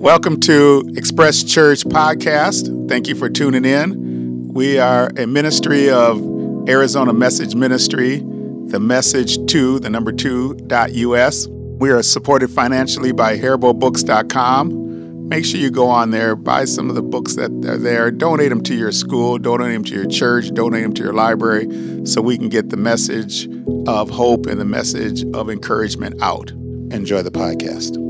Welcome to Express Church Podcast. Thank you for tuning in. We are a ministry of Arizona Message Ministry, the message to the number two dot US. We are supported financially by HariboBooks.com. Make sure you go on there, buy some of the books that are there, donate them to your school, donate them to your church, donate them to your library, so we can get the message of hope and the message of encouragement out. Enjoy the podcast.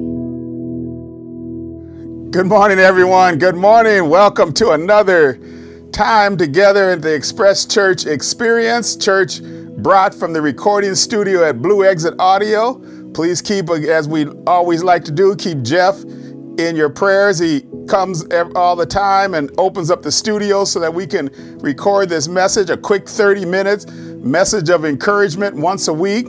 Good morning, everyone. Good morning. Welcome to another time together in the Express Church Experience. Church brought from the recording studio at Blue Exit Audio. Please keep, as we always like to do, keep Jeff in your prayers. He comes all the time and opens up the studio so that we can record this message, a quick 30 minutes message of encouragement once a week.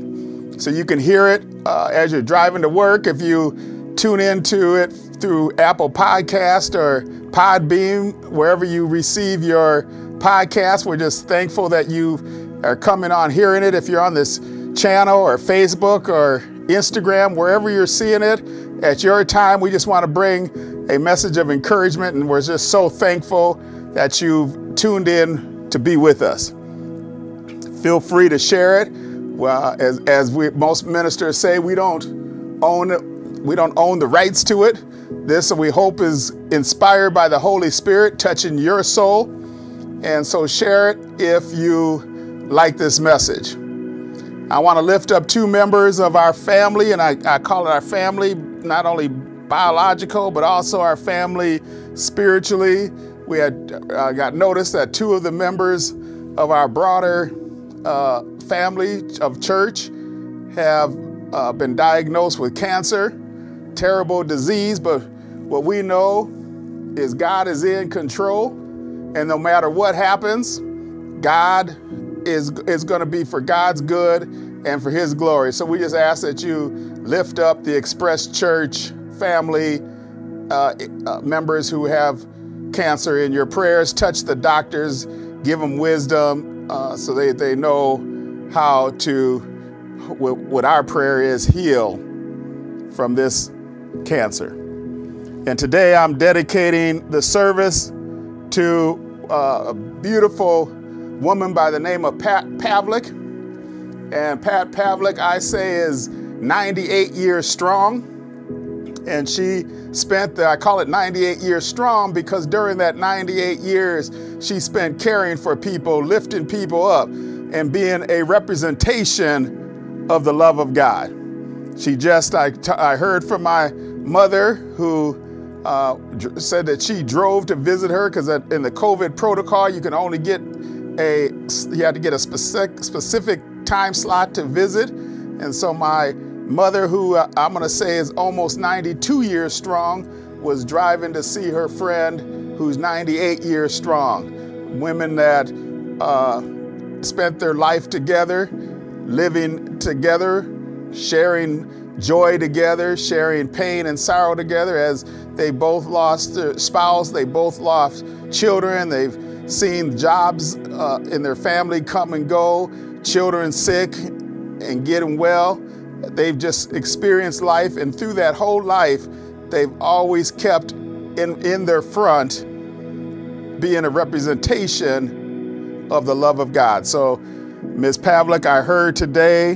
So you can hear it uh, as you're driving to work. If you tune into it through Apple Podcast or Podbean, wherever you receive your podcast. We're just thankful that you are coming on hearing it. If you're on this channel or Facebook or Instagram, wherever you're seeing it at your time, we just want to bring a message of encouragement, and we're just so thankful that you've tuned in to be with us. Feel free to share it. Well, as, as we, most ministers say, we don't own it, we don't own the rights to it. This, we hope, is inspired by the Holy Spirit touching your soul. And so share it if you like this message. I want to lift up two members of our family, and I, I call it our family, not only biological, but also our family spiritually. We had uh, got notice that two of the members of our broader uh, family of church have uh, been diagnosed with cancer, terrible disease, but what we know is God is in control, and no matter what happens, God is, is going to be for God's good and for His glory. So we just ask that you lift up the Express Church family uh, uh, members who have cancer in your prayers. Touch the doctors, give them wisdom uh, so they, they know how to, what our prayer is, heal from this cancer. And today I'm dedicating the service to a beautiful woman by the name of Pat Pavlik. And Pat Pavlik, I say, is 98 years strong. And she spent, the, I call it 98 years strong because during that 98 years, she spent caring for people, lifting people up, and being a representation of the love of God. She just, I, I heard from my mother who uh, said that she drove to visit her because in the COVID protocol, you can only get a, you had to get a specific, specific time slot to visit. And so my mother, who uh, I'm going to say is almost 92 years strong, was driving to see her friend who's 98 years strong. Women that uh, spent their life together, living together, sharing joy together, sharing pain and sorrow together as they both lost their spouse, they both lost children, they've seen jobs uh, in their family come and go, children sick and getting well. They've just experienced life, and through that whole life, they've always kept in, in their front being a representation of the love of God. So, Ms. Pavlik, I heard today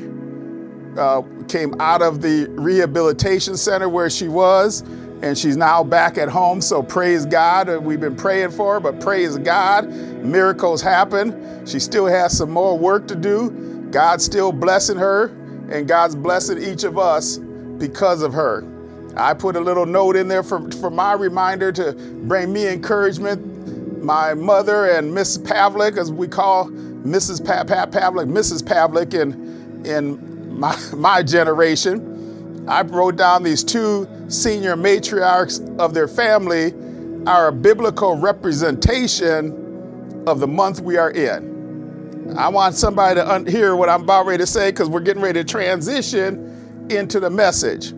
uh, came out of the rehabilitation center where she was, and she's now back at home. So praise God. Uh, we've been praying for her, but praise God, miracles happen. She still has some more work to do. God's still blessing her, and God's blessing each of us because of her. I put a little note in there for, for my reminder to bring me encouragement. My mother and Miss Pavlik, as we call Mrs. Pa- pa- Pavlik, Mrs. Pavlik in, in my, my generation, I wrote down these two senior matriarchs of their family are a biblical representation of the month we are in. I want somebody to hear what I'm about ready to say because we're getting ready to transition into the message.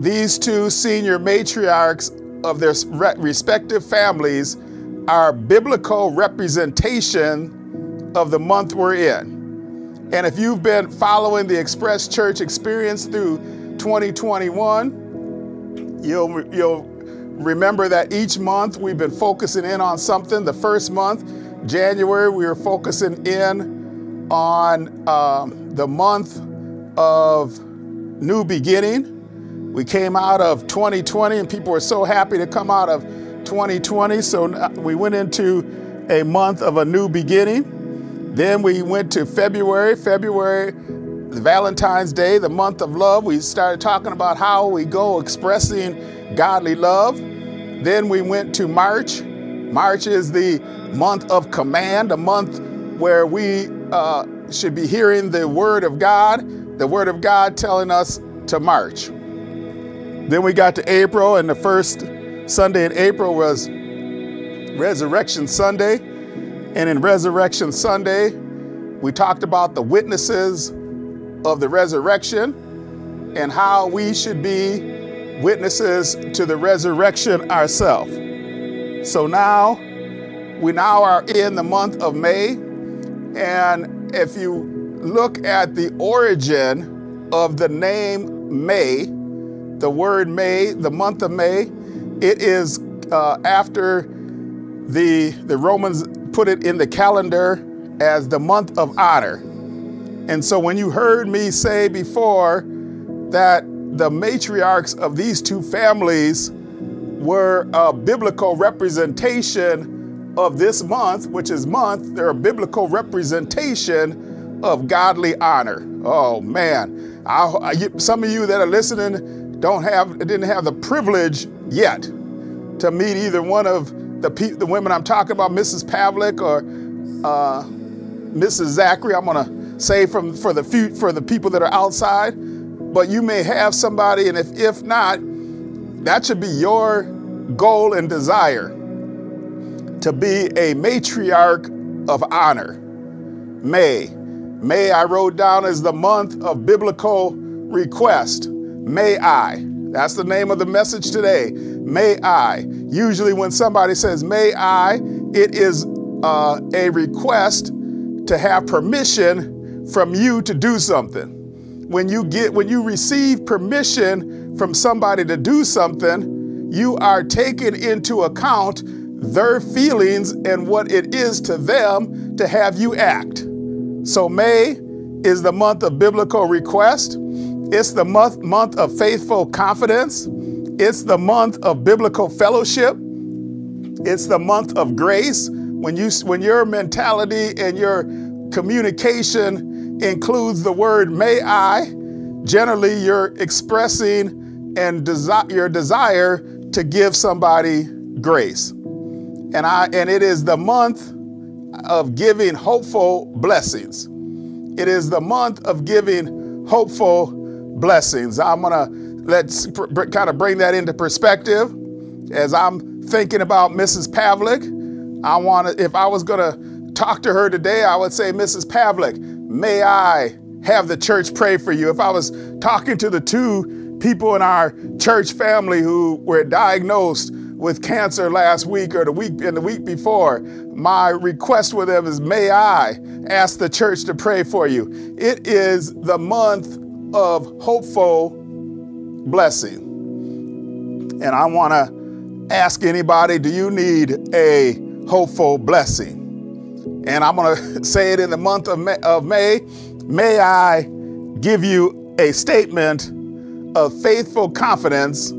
These two senior matriarchs of their respective families are biblical representation of the month we're in. And if you've been following the Express Church experience through 2021, you'll, you'll remember that each month we've been focusing in on something. The first month, January, we were focusing in on um, the month of new beginning. We came out of 2020 and people were so happy to come out of 2020. So we went into a month of a new beginning. Then we went to February. February, Valentine's Day, the month of love. We started talking about how we go expressing godly love. Then we went to March. March is the month of command, a month where we uh, should be hearing the word of God, the word of God telling us to march. Then we got to April, and the first Sunday in April was Resurrection Sunday. And in Resurrection Sunday, we talked about the witnesses of the resurrection and how we should be witnesses to the resurrection ourselves. So now, we now are in the month of May. And if you look at the origin of the name May, the word May, the month of May, it is uh, after the, the Romans put it in the calendar as the month of honor. And so when you heard me say before that the matriarchs of these two families were a biblical representation of this month, which is month, they're a biblical representation of godly honor. Oh man, I, some of you that are listening don't have didn't have the privilege yet to meet either one of the, the women I'm talking about, Mrs. Pavlik or uh, Mrs. Zachary. I'm to say from for the few, for the people that are outside, but you may have somebody, and if if not, that should be your goal and desire to be a matriarch of honor. May. May I wrote down as the month of biblical request. May I. That's the name of the message today. May I. Usually, when somebody says, May I, it is uh, a request to have permission from you to do something. When you get, when you receive permission from somebody to do something, you are taking into account their feelings and what it is to them to have you act. So, May is the month of biblical request. It's the month, month of faithful confidence. It's the month of biblical fellowship. It's the month of grace. When you when your mentality and your communication includes the word may I, generally you're expressing and desi- your desire to give somebody grace. And I and it is the month of giving hopeful blessings. It is the month of giving hopeful blessings. I'm going to let's pr- kind of bring that into perspective as I'm thinking about Mrs. Pavlik. I want to, if I was going to talk to her today, I would say, Mrs. Pavlik, may I have the church pray for you. If I was talking to the two people in our church family who were diagnosed with cancer last week or the week and the week before, my request with them is may I ask the church to pray for you. It is the month of hopeful blessing. And I want to ask anybody do you need a hopeful blessing? And I'm going to say it in the month of May, of May. May I give you a statement of faithful confidence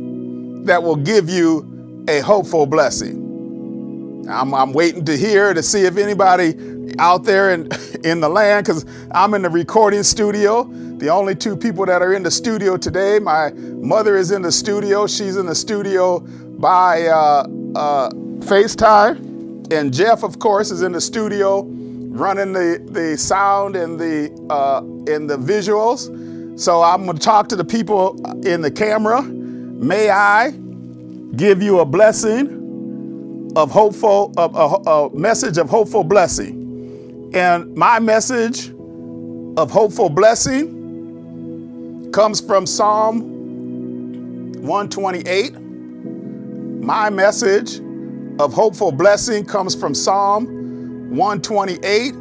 that will give you a hopeful blessing. I'm, I'm waiting to hear to see if anybody out there in, in the land, because I'm in the recording studio. The only two people that are in the studio today, my mother is in the studio. She's in the studio by uh, uh, FaceTime. And Jeff, of course, is in the studio running the, the sound and the, uh, and the visuals. So I'm going to talk to the people in the camera. May I give you a blessing of hopeful, a, a message of hopeful blessing. And my message of hopeful blessing comes from Psalm 128. My message of hopeful blessing comes from Psalm 128.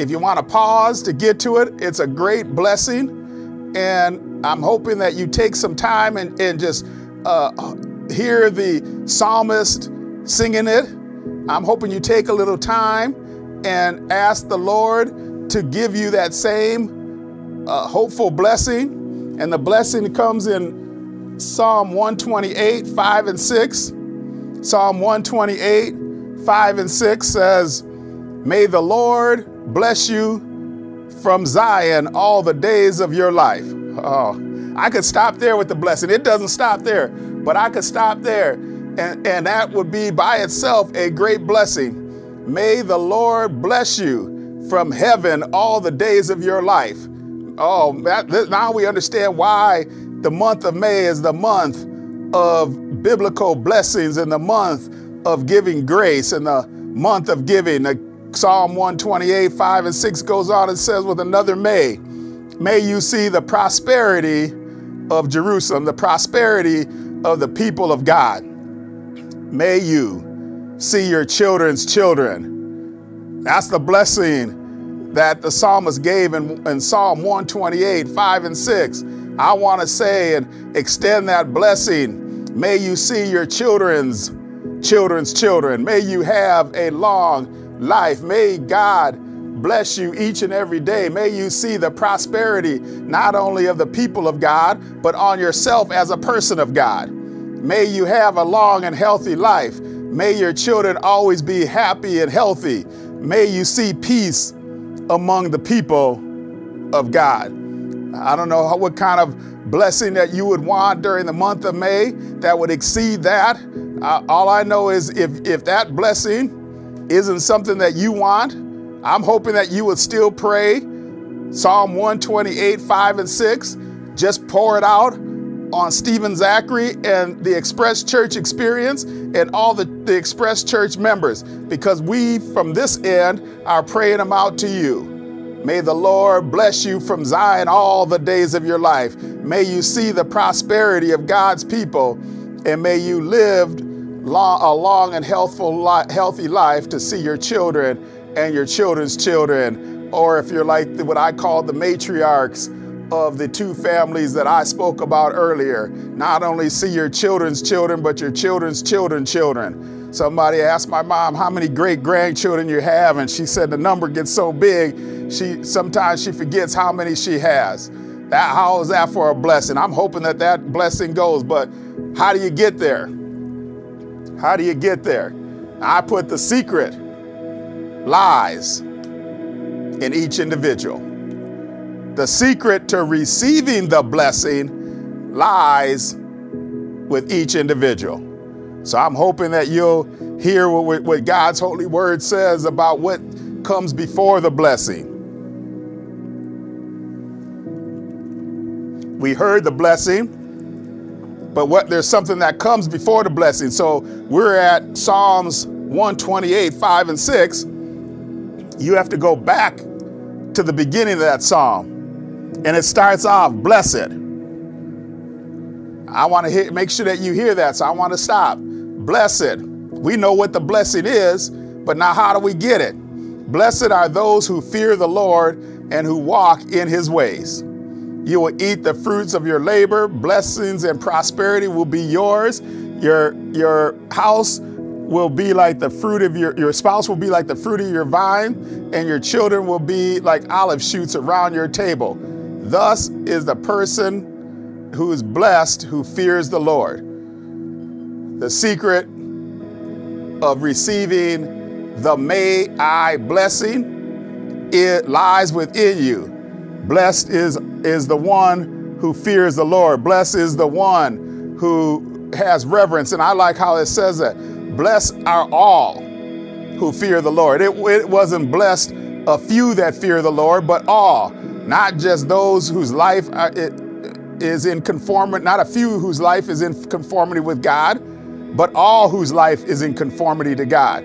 If you want to pause to get to it, it's a great blessing. And I'm hoping that you take some time and, and just uh, hear the psalmist singing it. I'm hoping you take a little time and ask the Lord to give you that same uh, hopeful blessing. And the blessing comes in Psalm 128, 5 and 6. Psalm 128, 5 and 6 says, May the Lord bless you from Zion all the days of your life. Oh, I could stop there with the blessing. It doesn't stop there, but I could stop there. And, and that would be by itself a great blessing. May the Lord bless you from heaven all the days of your life. Oh, that, now we understand why the month of May is the month of biblical blessings and the month of giving grace and the month of giving. Psalm 128, 5 and 6 goes on and says, with another May, may you see the prosperity of Jerusalem, the prosperity of the people of God. May you see your children's children. That's the blessing that the psalmist gave in, in Psalm 128, 5 and 6. I want to say and extend that blessing. May you see your children's children's children. May you have a long life. May God bless you each and every day. May you see the prosperity not only of the people of God, but on yourself as a person of God. May you have a long and healthy life. May your children always be happy and healthy. May you see peace among the people of God. I don't know what kind of blessing that you would want during the month of May that would exceed that. Uh, all I know is if, if that blessing isn't something that you want, I'm hoping that you would still pray Psalm 128, 5 and 6. Just pour it out on Stephen Zachary and the Express Church experience and all the, the Express Church members because we from this end are praying them out to you. May the Lord bless you from Zion all the days of your life. May you see the prosperity of God's people and may you live long, a long and healthful, healthy life to see your children and your children's children, or if you're like what I call the matriarchs of the two families that I spoke about earlier, not only see your children's children, but your children's children's children. Somebody asked my mom how many great grandchildren you have, and she said the number gets so big, she sometimes she forgets how many she has. That how is that for a blessing? I'm hoping that that blessing goes, but how do you get there? How do you get there? I put the secret lies in each individual. The secret to receiving the blessing lies with each individual. So I'm hoping that you'll hear what, what God's holy word says about what comes before the blessing. We heard the blessing but what there's something that comes before the blessing. So we're at Psalms 128, 5 and 6. You have to go back to the beginning of that psalm. And it starts off, blessed. I want to make sure that you hear that, so I want to stop. Blessed. We know what the blessing is, but now how do we get it? Blessed are those who fear the Lord and who walk in his ways. You will eat the fruits of your labor. Blessings and prosperity will be yours. Your, your house will be like the fruit of your, your spouse will be like the fruit of your vine, and your children will be like olive shoots around your table. Thus is the person who is blessed who fears the Lord. The secret of receiving the may I blessing, it lies within you. Blessed is, is the one who fears the Lord. Blessed is the one who has reverence. And I like how it says that. Blessed are all who fear the Lord. It, it wasn't blessed a few that fear the Lord, but all, not just those whose life uh, is in conformity, not a few whose life is in conformity with God, but all whose life is in conformity to God.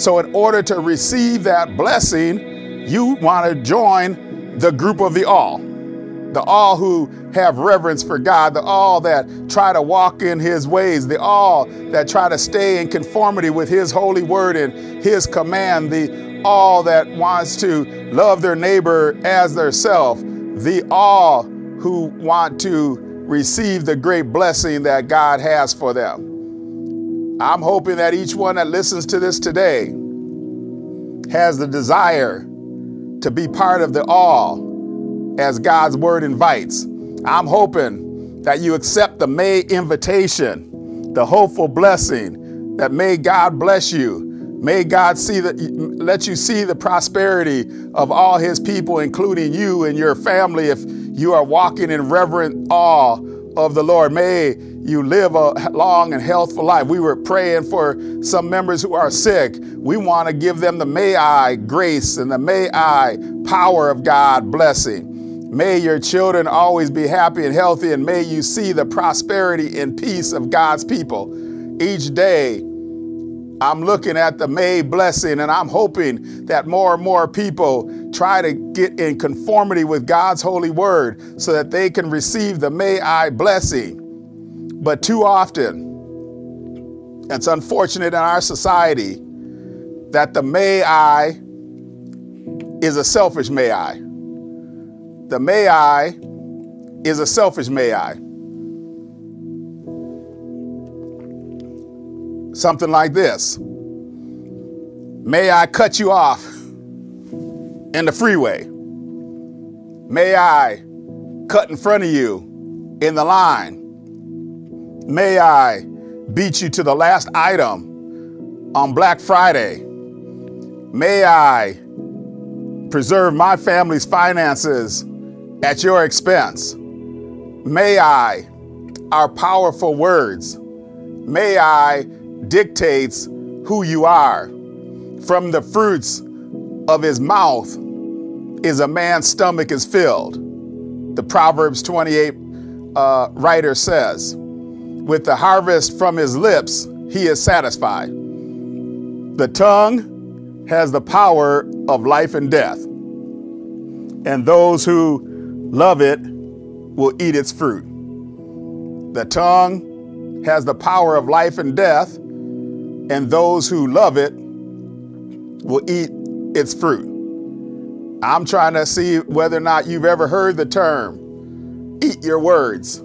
So, in order to receive that blessing, you want to join the group of the all, the all who have reverence for God, the all that try to walk in His ways, the all that try to stay in conformity with His holy word and His command, the all that wants to love their neighbor as their self, the all who want to receive the great blessing that God has for them. I'm hoping that each one that listens to this today has the desire to be part of the all as God's word invites. I'm hoping that you accept the May invitation, the hopeful blessing that may God bless you. May God see that let you see the prosperity of all his people, including you and your family, if you are walking in reverent awe of the Lord. May you live a long and healthful life. We were praying for some members who are sick. We want to give them the may I grace and the may I power of God blessing. May your children always be happy and healthy, and may you see the prosperity and peace of God's people. Each day, I'm looking at the May blessing, and I'm hoping that more and more people try to get in conformity with God's holy word so that they can receive the May I blessing. But too often, it's unfortunate in our society that the May I is a selfish May I. The may I is a selfish may I. Something like this May I cut you off in the freeway? May I cut in front of you in the line? May I beat you to the last item on Black Friday? May I preserve my family's finances at your expense. May I, our powerful words, may I dictates who you are. From the fruits of his mouth is a man's stomach is filled. The Proverbs 28 uh, writer says, with the harvest from his lips, he is satisfied. The tongue has the power of life and death. And those who love it will eat its fruit. The tongue has the power of life and death, and those who love it will eat its fruit. I'm trying to see whether or not you've ever heard the term eat your words.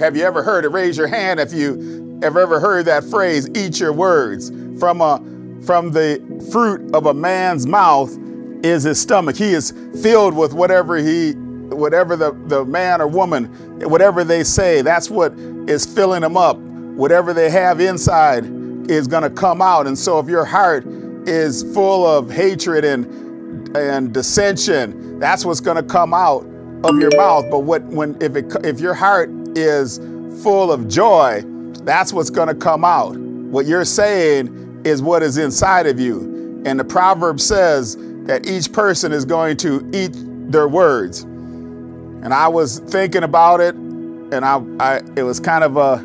Have you ever heard it? Raise your hand if you have ever heard that phrase, eat your words. From a from the fruit of a man's mouth is his stomach. He is filled with whatever he whatever the, the man or woman, whatever they say, that's what is filling them up. Whatever they have inside is going to come out. And so if your heart is full of hatred and, and dissension, that's what's going to come out of your mouth. But what, when, if, it, if your heart is full of joy, that's what's going to come out. What you're saying is what is inside of you. And the proverb says that each person is going to eat their words. And I was thinking about it, and I, I it was kind of a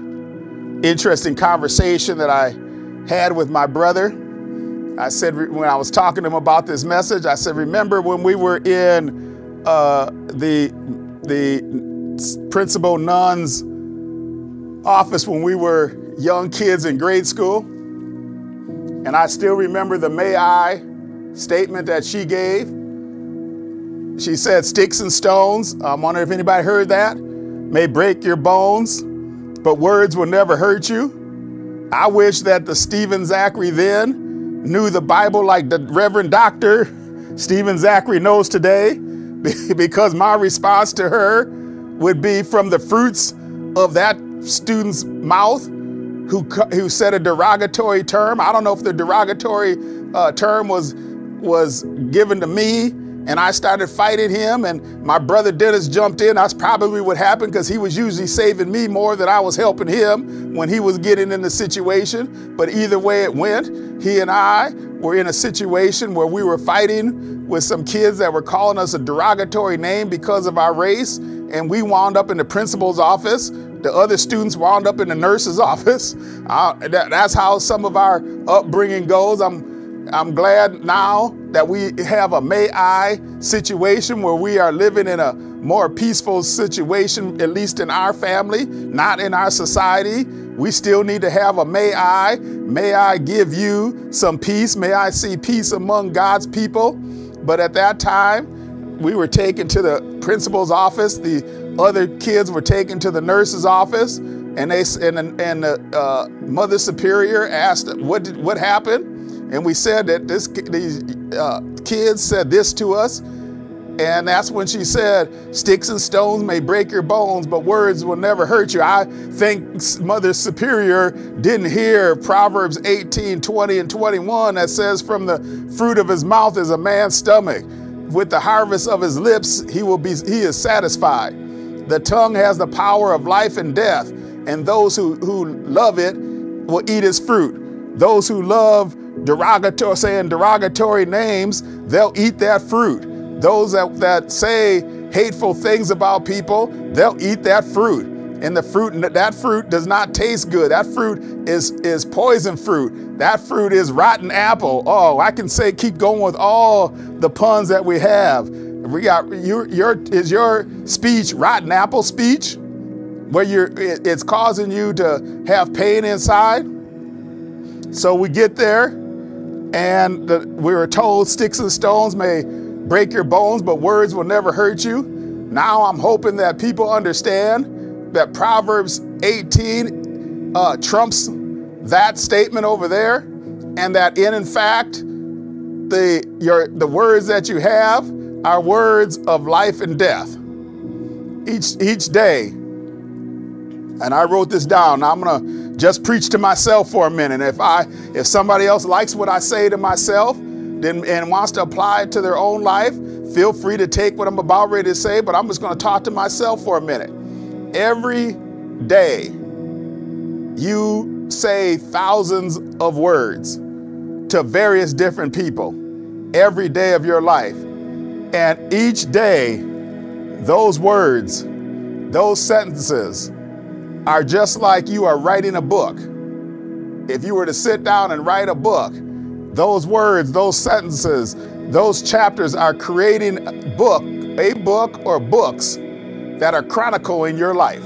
interesting conversation that I had with my brother. I said when I was talking to him about this message, I said, remember when we were in uh, the the principal nun's office when we were young kids in grade school, and I still remember the "May I" statement that she gave. She said, Sticks and stones. I wonder if anybody heard that. May break your bones, but words will never hurt you. I wish that the Stephen Zachary then knew the Bible like the Reverend Dr. Stephen Zachary knows today, because my response to her would be from the fruits of that student's mouth who, who said a derogatory term. I don't know if the derogatory uh, term was, was given to me and I started fighting him, and my brother Dennis jumped in. That's probably what happened because he was usually saving me more than I was helping him when he was getting in the situation. But either way it went, he and I were in a situation where we were fighting with some kids that were calling us a derogatory name because of our race, and we wound up in the principal's office. The other students wound up in the nurse's office. Uh, that, that's how some of our upbringing goes. I'm I'm glad now that we have a may I situation where we are living in a more peaceful situation, at least in our family, not in our society. We still need to have a may I. May I give you some peace. May I see peace among God's people. But at that time, we were taken to the principal's office. The other kids were taken to the nurse's office, and they and and the uh, mother superior asked what did, what happened, and we said that this these uh, kids said this to us, and that's when she said, Sticks and stones may break your bones, but words will never hurt you. I think Mother Superior didn't hear Proverbs 18, 20, and 21 that says, From the fruit of his mouth is a man's stomach. With the harvest of his lips, he will be he is satisfied. The tongue has the power of life and death, and those who, who love it will eat its fruit. Those who love derogatory saying derogatory names, they'll eat that fruit. Those that, that say hateful things about people, they'll eat that fruit. And the fruit, that fruit does not taste good. That fruit is, is poison fruit. That fruit is rotten apple. Oh, I can say, keep going with all the puns that we have. We got your, your is your speech rotten apple speech, where you're it's causing you to have pain inside. So we get there, and the, we were told sticks and stones may break your bones, but words will never hurt you. Now I'm hoping that people understand that Proverbs 18 uh, trumps that statement over there, and that in, in fact, the, your, the words that you have are words of life and death. Each, each day, and I wrote this down. Now I'm gonna just preach to myself for a minute. If I, if somebody else likes what I say to myself, then, and wants to apply it to their own life, feel free to take what I'm about ready to say, but I'm just going to talk to myself for a minute. Every day, you say thousands of words to various different people every day of your life. And each day, those words, those sentences are just like you are writing a book. If you were to sit down and write a book, those words, those sentences, those chapters are creating a book, a book or books that are chronicling your life.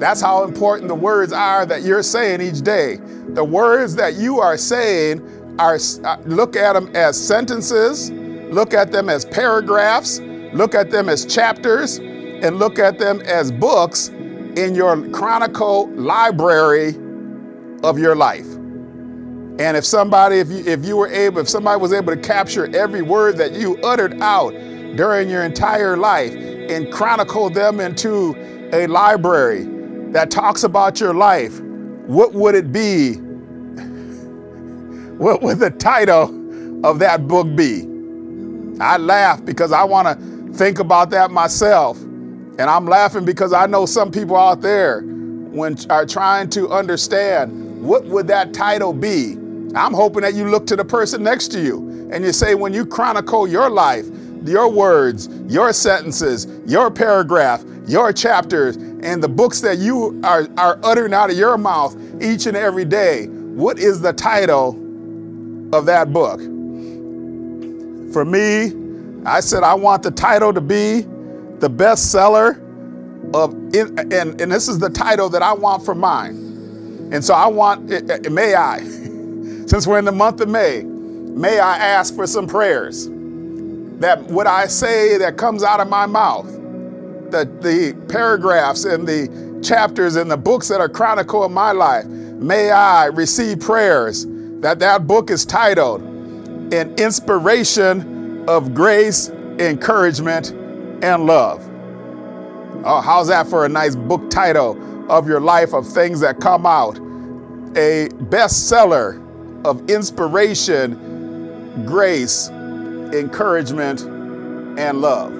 That's how important the words are that you're saying each day. The words that you are saying are uh, look at them as sentences, look at them as paragraphs, look at them as chapters, and look at them as books in your chronicle library of your life. And if somebody, if you, if you were able, if somebody was able to capture every word that you uttered out during your entire life and chronicle them into a library that talks about your life, what would it be? What would the title of that book be? I laugh because I want to think about that myself. And I'm laughing because I know some people out there when are trying to understand what would that title be I'm hoping that you look to the person next to you and you say, when you chronicle your life, your words, your sentences, your paragraph, your chapters, and the books that you are, are uttering out of your mouth each and every day, what is the title of that book? For me, I said I want the title to be the bestseller of, and, and this is the title that I want for mine. And so I want, eh, eh, may I, since we're in the month of May, may I ask for some prayers that what I say that comes out of my mouth, that the paragraphs and the chapters and the books that are chronicle of my life, may I receive prayers that that book is titled An Inspiration of Grace, Encouragement, and Love. Oh, how's that for a nice book title of your life of things that come out? A bestseller of inspiration, grace, encouragement, and love.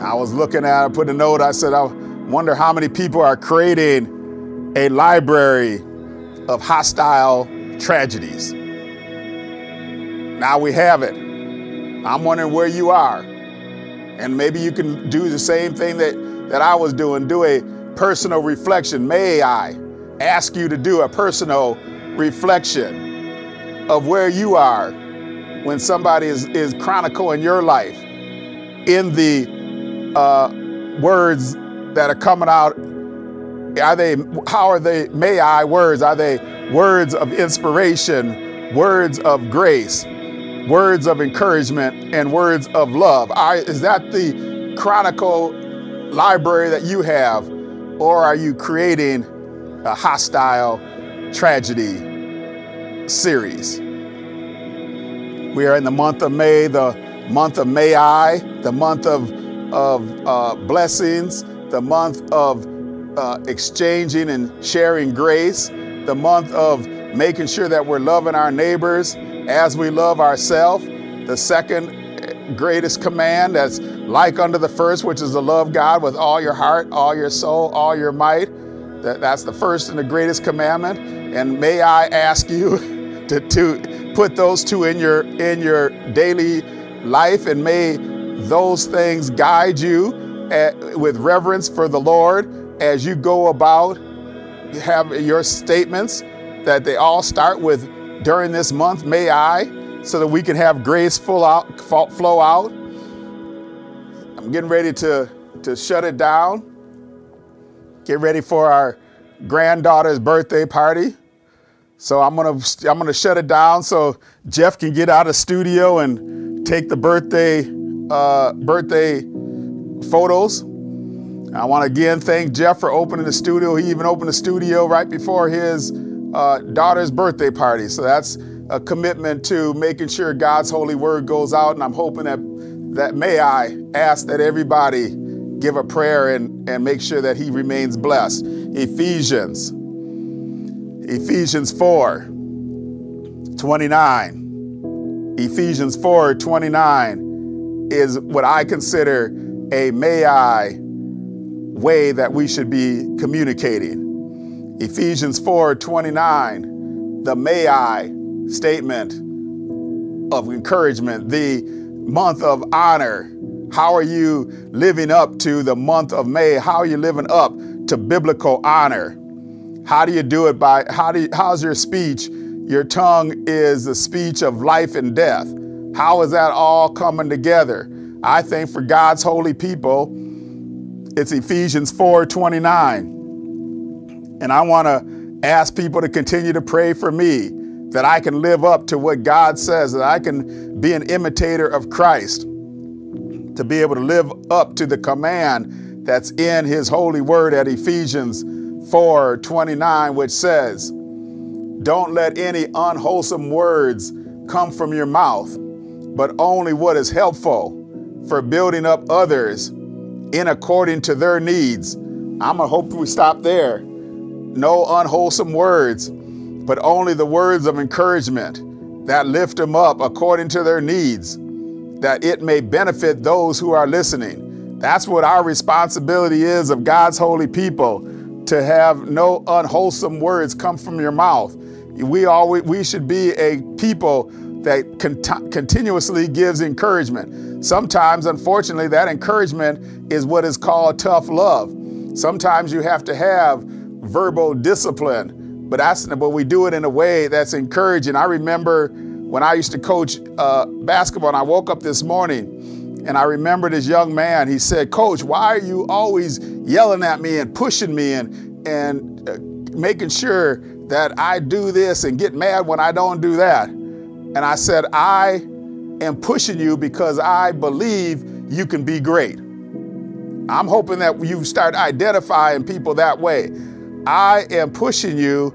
I was looking at, I put a note, I said, I wonder how many people are creating a library of hostile tragedies. Now we have it. I'm wondering where you are. And maybe you can do the same thing that, that I was doing, do a personal reflection. May I ask you to do a personal reflection of where you are when somebody is, is chronicling your life in the uh, words that are coming out. Are they, how are they, may I words? Are they words of inspiration, words of grace, words of encouragement, and words of love? Is that the chronicle library that you have, or are you creating a hostile tragedy series? We are in the month of May, the month of May I, the month of, of uh, blessings, the month of uh, exchanging and sharing grace, the month of making sure that we're loving our neighbors as we love ourselves. The second greatest command that's like unto the first, which is to love God with all your heart, all your soul, all your might. That, that's the first and the greatest commandment. And may I ask you to, to put those two in your in your daily life, and may those things guide you at, with reverence for the Lord as you go about have your statements that they all start with during this month, may I, so that we can have grace full out, flow out. I'm getting ready to, to shut it down. Get ready for our granddaughter's birthday party. So I'm gonna I'm gonna shut it down so Jeff can get out of studio and take the birthday uh, birthday photos. I want to again thank Jeff for opening the studio. He even opened the studio right before his uh, daughter's birthday party. So that's a commitment to making sure God's holy word goes out. And I'm hoping that that may I ask that everybody give a prayer and, and make sure that he remains blessed. Ephesians, Ephesians 4, 29. Ephesians 4, 29 is what I consider a may I way that we should be communicating. Ephesians 4 29, the may I statement of encouragement, the month of honor. How are you living up to the month of May? How are you living up to biblical honor? How do you do it by how do you, how's your speech? Your tongue is the speech of life and death. How is that all coming together? I think for God's holy people, it's Ephesians 4 29. And I want to ask people to continue to pray for me that I can live up to what God says, that I can be an imitator of Christ, to be able to live up to the command that's in his holy word at Ephesians 4 29, which says, Don't let any unwholesome words come from your mouth, but only what is helpful for building up others in according to their needs. I'm gonna hope we stop there no unwholesome words, but only the words of encouragement that lift them up according to their needs, that it may benefit those who are listening. That's what our responsibility is of God's holy people to have no unwholesome words come from your mouth. We always we should be a people that cont- continuously gives encouragement. Sometimes, unfortunately, that encouragement is what is called tough love. Sometimes you have to have verbal discipline, but but we do it in a way that's encouraging. I remember when I used to coach uh, basketball, and I woke up this morning and I remember this young man. He said, "Coach, why are you always yelling at me and pushing me and and uh, making sure that I do this and get mad when I don't do that?" And I said, "I am pushing you because I believe you can be great." I'm hoping that you start identifying people that way. I am pushing you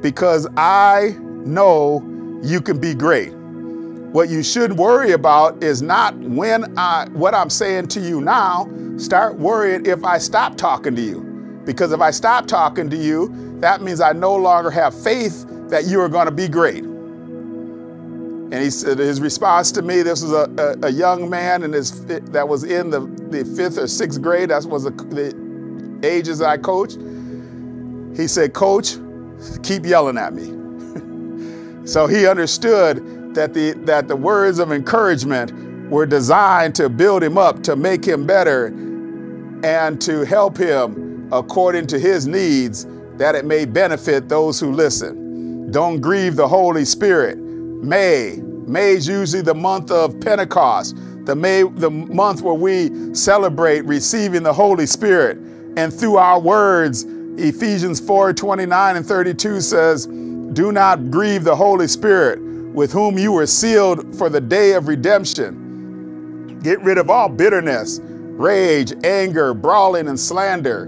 because I know you can be great. What you should worry about is not when I what I'm saying to you now. Start worrying if I stop talking to you. Because if I stop talking to you, that means I no longer have faith that you are going to be great. And he said his response to me, this was a, a, a young man in his, that was in the, the fifth or sixth grade. That was the, the ages that I coached. He said, Coach, keep yelling at me. so he understood that the, that the words of encouragement were designed to build him up, to make him better, and to help him according to his needs, that it may benefit those who listen. Don't grieve the Holy Spirit. May. May is usually the month of Pentecost, the May, the month where we celebrate receiving the Holy Spirit. And through our words, Ephesians 4 29 and 32 says, Do not grieve the Holy Spirit, with whom you were sealed for the day of redemption. Get rid of all bitterness, rage, anger, brawling, and slander,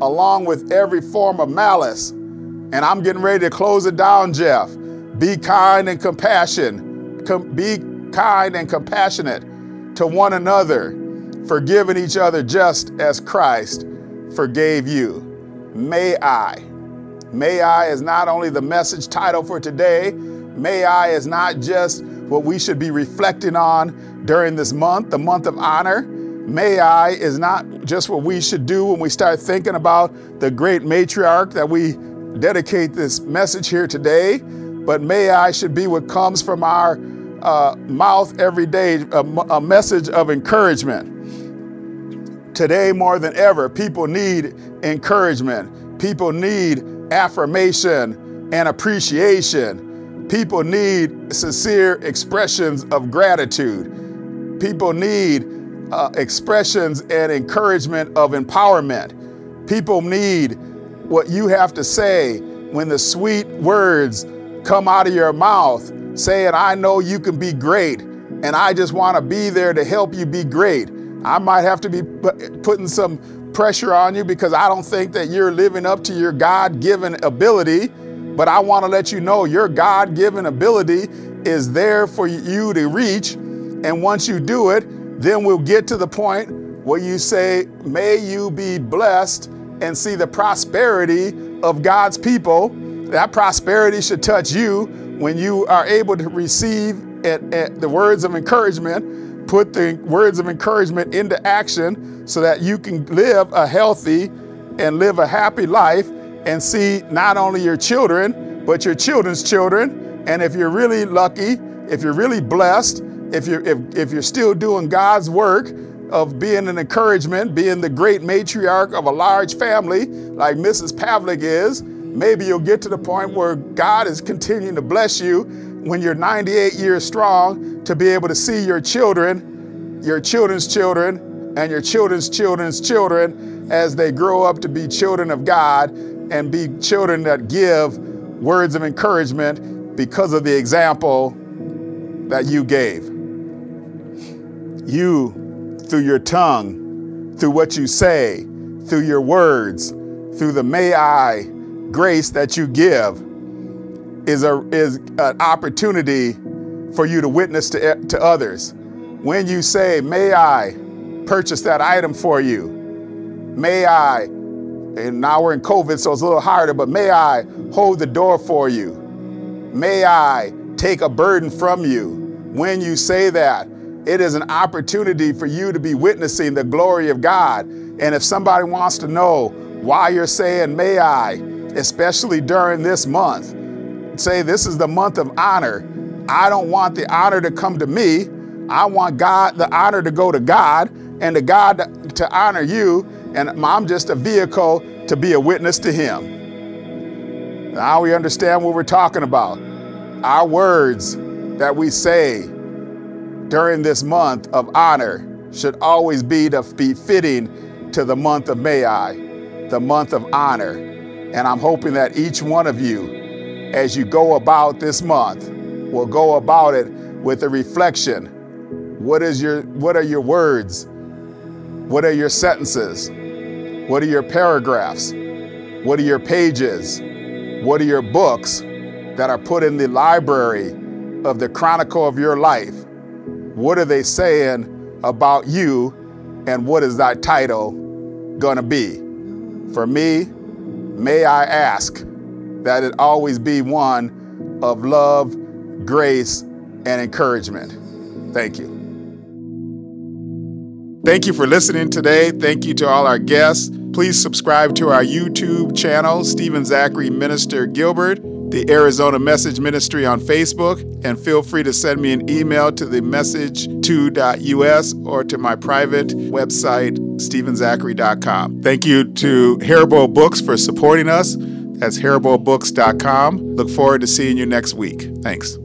along with every form of malice. And I'm getting ready to close it down, Jeff. Be kind and compassion. Com- be kind and compassionate to one another, forgiving each other just as Christ forgave you. May I. May I is not only the message title for today, may I is not just what we should be reflecting on during this month, the month of honor. May I is not just what we should do when we start thinking about the great matriarch that we dedicate this message here today, but may I should be what comes from our uh, mouth every day, a, a message of encouragement. Today, more than ever, people need encouragement. People need affirmation and appreciation. People need sincere expressions of gratitude. People need uh, expressions and encouragement of empowerment. People need what you have to say when the sweet words come out of your mouth saying, I know you can be great, and I just want to be there to help you be great. I might have to be putting some pressure on you because I don't think that you're living up to your God given ability. But I want to let you know your God given ability is there for you to reach. And once you do it, then we'll get to the point where you say, May you be blessed and see the prosperity of God's people. That prosperity should touch you when you are able to receive the words of encouragement, put the words of encouragement into action so that you can live a healthy and live a happy life and see not only your children, but your children's children. And if you're really lucky, if you're really blessed, if you're, if, if you're still doing God's work, of being an encouragement, being the great matriarch of a large family like Mrs. Pavlik is, maybe you'll get to the point where God is continuing to bless you when you're 98 years strong to be able to see your children, your children's children, and your children's children's children as they grow up to be children of God and be children that give words of encouragement because of the example that you gave. You, through your tongue, through what you say, through your words, through the may I grace that you give, is, a, is an opportunity for you to witness to, to others. When you say, May I purchase that item for you? May I, and now we're in COVID, so it's a little harder, but may I hold the door for you? May I take a burden from you? When you say that, it is an opportunity for you to be witnessing the glory of God. And if somebody wants to know why you're saying, May I, especially during this month, say this is the month of honor. I don't want the honor to come to me. I want God, the honor to go to God and to God to honor you. And I'm just a vehicle to be a witness to Him. Now we understand what we're talking about. Our words that we say during this month of honor should always be to be fitting to the month of May I, the month of honor. And I'm hoping that each one of you as you go about this month will go about it with a reflection. What is your what are your words? What are your sentences? What are your paragraphs? What are your pages? What are your books that are put in the library of the chronicle of your life? What are they saying about you and what is that title to be? For me, may I ask that it always be one of love, grace, and encouragement. Thank you. Thank you for listening today. Thank you to all our guests. Please subscribe to our YouTube channel, Stephen Zachary Minister Gilbert, the Arizona Message Ministry on Facebook, and feel free to send me an email to the message2.us or to my private website, stephenzachary.com. Thank you to Haribo Books for supporting us. That's haribobooks.com. Look forward to seeing you next week. Thanks.